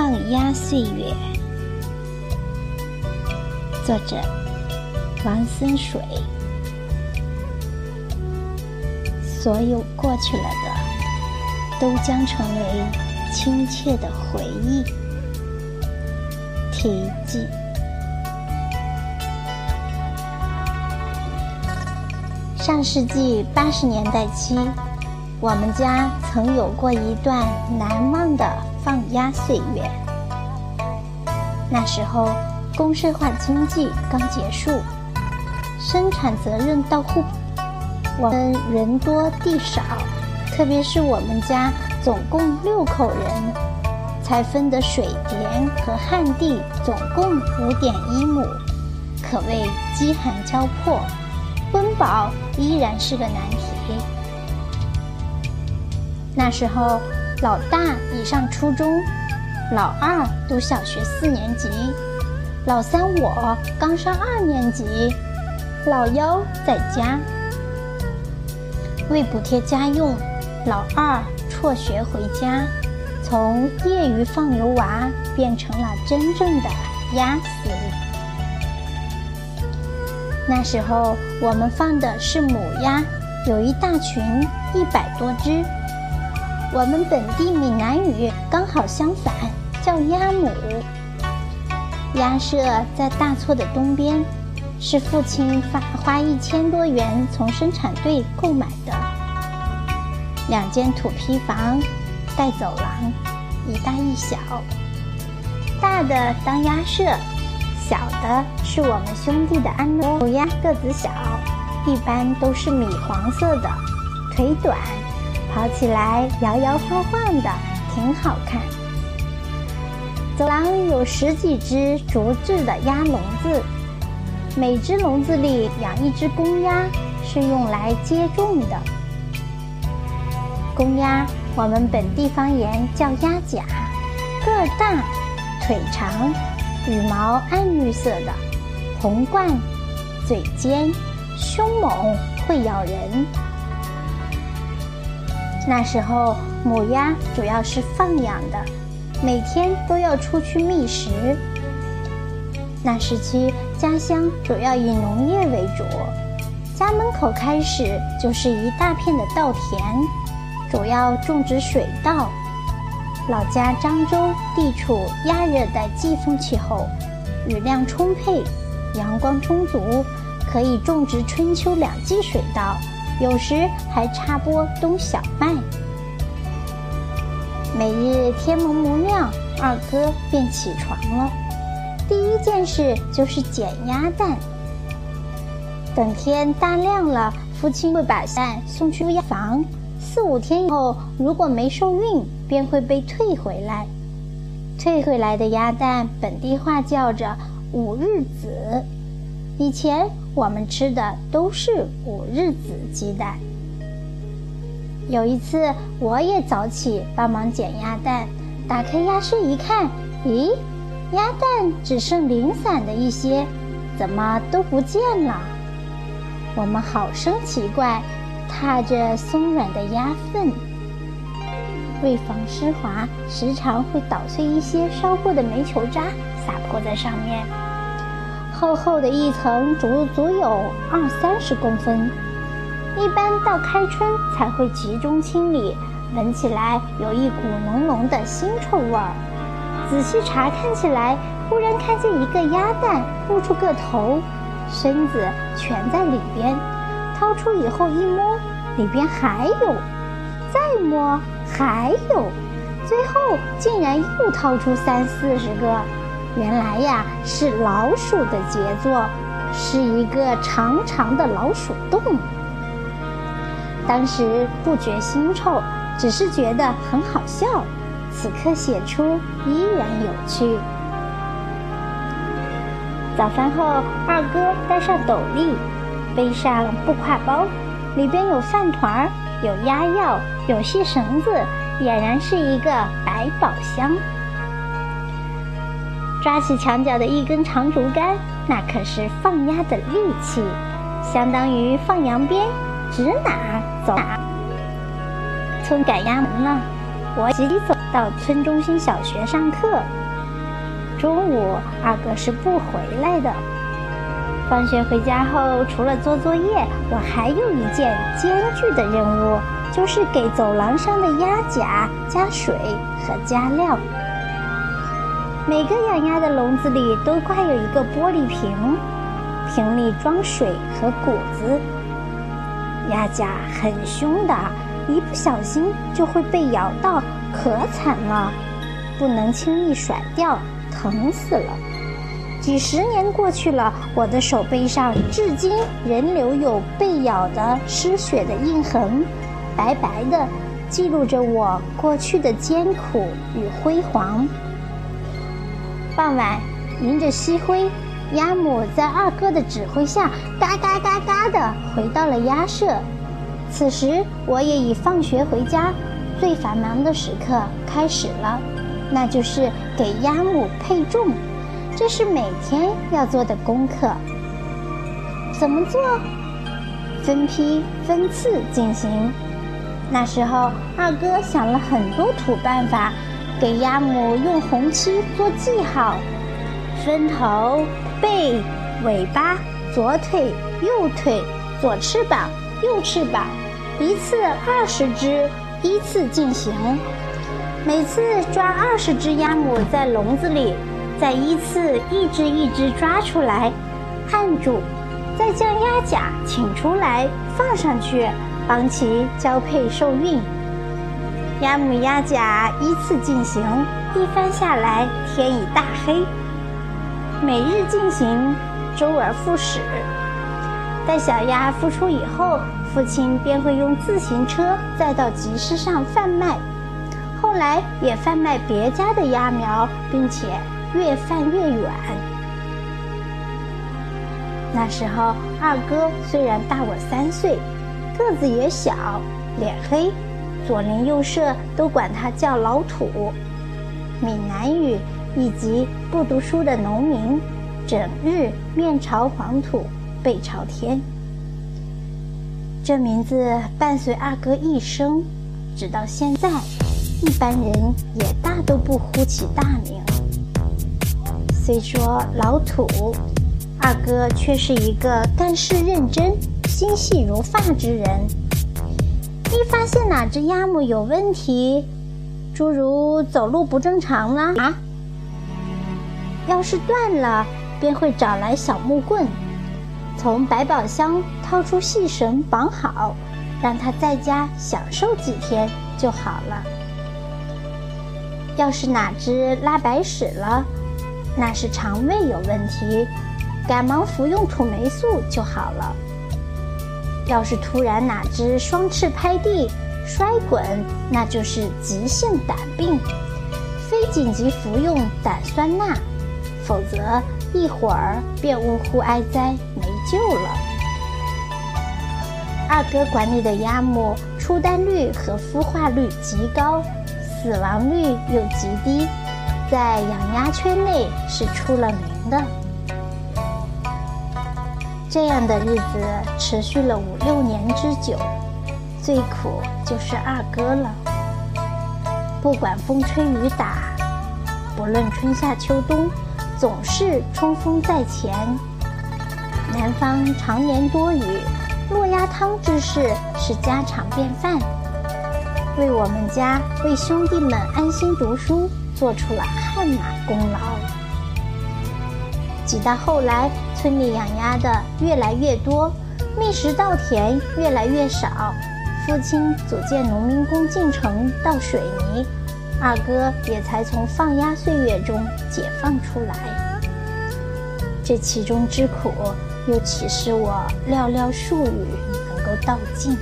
放鸭岁月，作者王森水。所有过去了的，都将成为亲切的回忆。题记：上世纪八十年代期，我们家曾有过一段难忘的。放鸭岁月，那时候公社化经济刚结束，生产责任到户，我们人多地少，特别是我们家总共六口人，才分的水田和旱地总共五点一亩，可谓饥寒交迫，温饱依然是个难题。那时候。老大已上初中，老二读小学四年级，老三我刚上二年级，老幺在家。为补贴家用，老二辍学回家，从业余放牛娃变成了真正的鸭子。那时候我们放的是母鸭，有一大群，一百多只。我们本地闽南语刚好相反，叫鸭母。鸭舍在大厝的东边，是父亲花花一千多元从生产队购买的。两间土坯房，带走廊，一大一小。大的当鸭舍，小的是我们兄弟的安乐母鸭个子小，一般都是米黄色的，腿短。跑起来摇摇晃晃的，挺好看。走廊有十几只竹制的鸭笼子，每只笼子里养一只公鸭，是用来接种的。公鸭，我们本地方言叫鸭甲，个儿大，腿长，羽毛暗绿色的，红冠，嘴尖，凶猛，会咬人。那时候母鸭主要是放养的，每天都要出去觅食。那时期家乡主要以农业为主，家门口开始就是一大片的稻田，主要种植水稻。老家漳州地处亚热带季风气候，雨量充沛，阳光充足，可以种植春秋两季水稻。有时还插播冬小麦。每日天蒙蒙亮，二哥便起床了。第一件事就是捡鸭蛋。等天大亮了，父亲会把蛋送去鸭房。四五天以后，如果没受孕，便会被退回来。退回来的鸭蛋，本地话叫着“五日子”。以前我们吃的都是五日子鸡蛋。有一次，我也早起帮忙捡鸭蛋，打开鸭舍一看，咦，鸭蛋只剩零散的一些，怎么都不见了？我们好生奇怪，踏着松软的鸭粪，为防湿滑，时常会捣碎一些烧过的煤球渣，撒泼在上面。厚厚的一层，足足有二三十公分。一般到开春才会集中清理，闻起来有一股浓浓的腥臭味儿。仔细查看起来，忽然看见一个鸭蛋露出个头，身子全在里边。掏出以后一摸，里边还有；再摸还有，最后竟然又掏出三四十个。原来呀，是老鼠的杰作，是一个长长的老鼠洞。当时不觉腥臭，只是觉得很好笑。此刻写出依然有趣。早饭后，二哥戴上斗笠，背上布挎包，里边有饭团儿，有鸭药，有细绳子，俨然是一个百宝箱。抓起墙角的一根长竹竿，那可是放鸭的利器，相当于放羊鞭，指哪走哪。村赶鸭门了，我急走到村中心小学上课。中午，二哥是不回来的。放学回家后，除了做作业，我还有一件艰巨的任务，就是给走廊上的鸭甲加水和加料。每个养鸭的笼子里都挂有一个玻璃瓶，瓶里装水和谷子。鸭架很凶的，一不小心就会被咬到，可惨了，不能轻易甩掉，疼死了。几十年过去了，我的手背上至今仍留有被咬的失血的印痕，白白的，记录着我过去的艰苦与辉煌。傍晚，迎着夕晖，鸭母在二哥的指挥下，嘎嘎嘎嘎的回到了鸭舍。此时，我也已放学回家，最繁忙的时刻开始了，那就是给鸭母配重。这是每天要做的功课。怎么做？分批分次进行。那时候，二哥想了很多土办法，给鸭母用红漆做记号：分头、背、尾巴、左腿、右腿、左翅膀、右翅膀，一次二十只，依次进行。每次抓二十只鸭母在笼子里。再依次一只一只抓出来，按住，再将鸭甲请出来放上去，帮其交配受孕。鸭母鸭甲依次进行，一番下来天已大黑。每日进行，周而复始。待小鸭孵出以后，父亲便会用自行车载到集市上贩卖，后来也贩卖别家的鸭苗，并且。越贩越远。那时候，二哥虽然大我三岁，个子也小，脸黑，左邻右舍都管他叫老土。闽南语以及不读书的农民，整日面朝黄土背朝天。这名字伴随二哥一生，直到现在，一般人也大都不呼其大名。虽说老土，二哥却是一个干事认真、心细如发之人。一发现哪只鸭母有问题，诸如走路不正常了啊，要是断了，便会找来小木棍，从百宝箱掏出细绳绑好，让它在家享受几天就好了。要是哪只拉白屎了，那是肠胃有问题，赶忙服用土霉素就好了。要是突然哪只双翅拍地摔滚，那就是急性胆病，非紧急服用胆酸钠，否则一会儿便呜呼哀哉没救了。二哥管理的鸭母出蛋率和孵化率极高，死亡率又极低。在养鸭圈内是出了名的。这样的日子持续了五六年之久，最苦就是二哥了。不管风吹雨打，不论春夏秋冬，总是冲锋在前。南方常年多雨，落鸭汤之事是家常便饭。为我们家，为兄弟们安心读书。做出了汗马功劳。几到后来，村里养鸭的越来越多，觅食稻田越来越少，父亲组建农民工进城倒水泥，二哥也才从放鸭岁月中解放出来。这其中之苦，又岂是我寥寥数语能够道尽？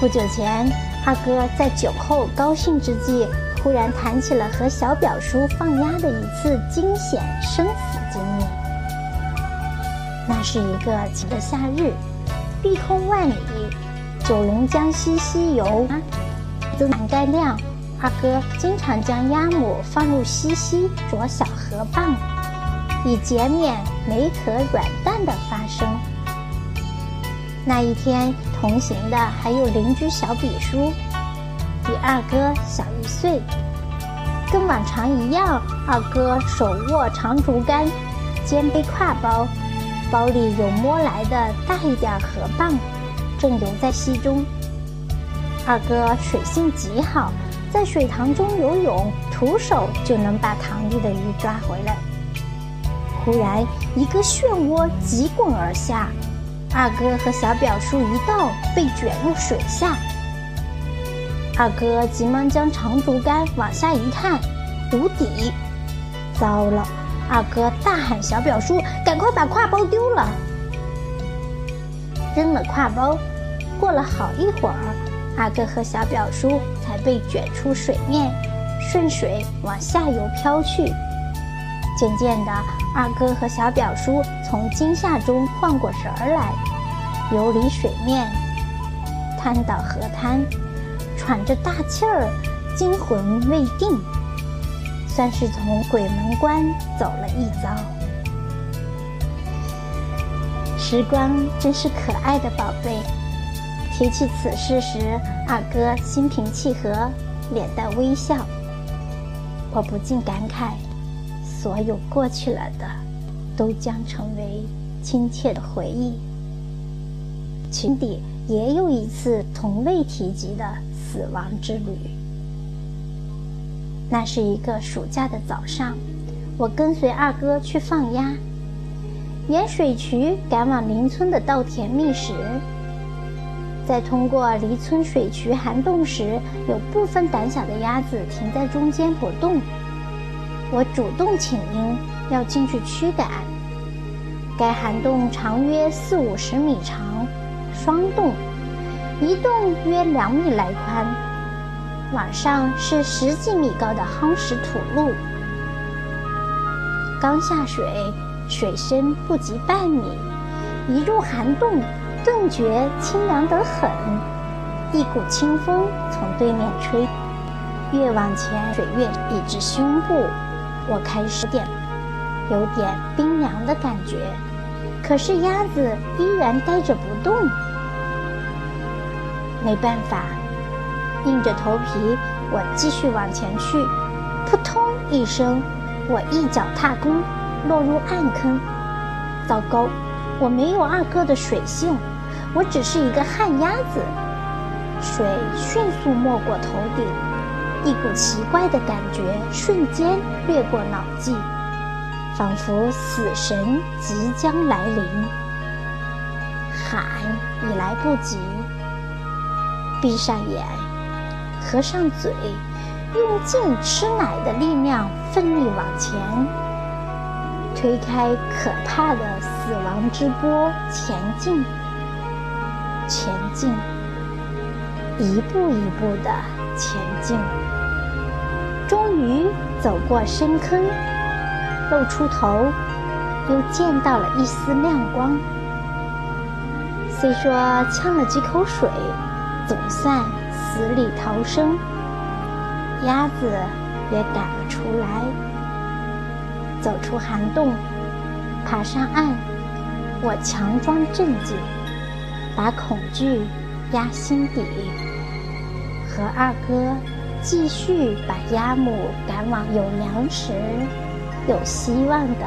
不久前。二哥在酒后高兴之际，忽然谈起了和小表叔放鸭的一次惊险生死经历。那是一个晴的夏日，碧空万里，九龙江西溪游啊，都满干亮。二哥经常将鸭母放入溪溪啄小河蚌，以减免梅壳软蛋的发生。那一天同行的还有邻居小比叔，二哥小一岁。跟往常一样，二哥手握长竹竿，肩背挎包，包里有摸来的大一点河蚌，正游在溪中。二哥水性极好，在水塘中游泳，徒手就能把塘里的鱼抓回来。忽然，一个漩涡急滚而下。二哥和小表叔一道被卷入水下，二哥急忙将长竹竿往下一探，无底。糟了！二哥大喊：“小表叔，赶快把挎包丢了！”扔了挎包，过了好一会儿，二哥和小表叔才被卷出水面，顺水往下游飘去。渐渐的，二哥和小表叔从惊吓中缓过神儿来，游离水面，瘫倒河滩，喘着大气儿，惊魂未定，算是从鬼门关走了一遭。时光真是可爱的宝贝。提起此事时，二哥心平气和，脸带微笑，我不禁感慨。所有过去了的，都将成为亲切的回忆。群底也有一次从未提及的死亡之旅。那是一个暑假的早上，我跟随二哥去放鸭，沿水渠赶往邻村的稻田觅食。在通过离村水渠涵洞时，有部分胆小的鸭子停在中间不动。我主动请缨，要进去驱赶。该涵洞长约四五十米长，双洞，一洞约两米来宽，往上是十几米高的夯实土路。刚下水，水深不及半米，一入涵洞，顿觉清凉得很，一股清风从对面吹，越往前水越已至胸部。我开始点，有点冰凉的感觉，可是鸭子依然呆着不动。没办法，硬着头皮，我继续往前去。扑通一声，我一脚踏空，落入暗坑。糟糕，我没有二哥的水性，我只是一个旱鸭子。水迅速没过头顶。一股奇怪的感觉瞬间掠过脑际，仿佛死神即将来临。喊已来不及，闭上眼，合上嘴，用尽吃奶的力量奋力往前，推开可怕的死亡之波，前进，前进，一步一步的前进。终于走过深坑，露出头，又见到了一丝亮光。虽说呛了几口水，总算死里逃生，鸭子也赶了出来。走出涵洞，爬上岸，我强装镇静，把恐惧压心底，和二哥。继续把鸭母赶往有粮食、有希望的。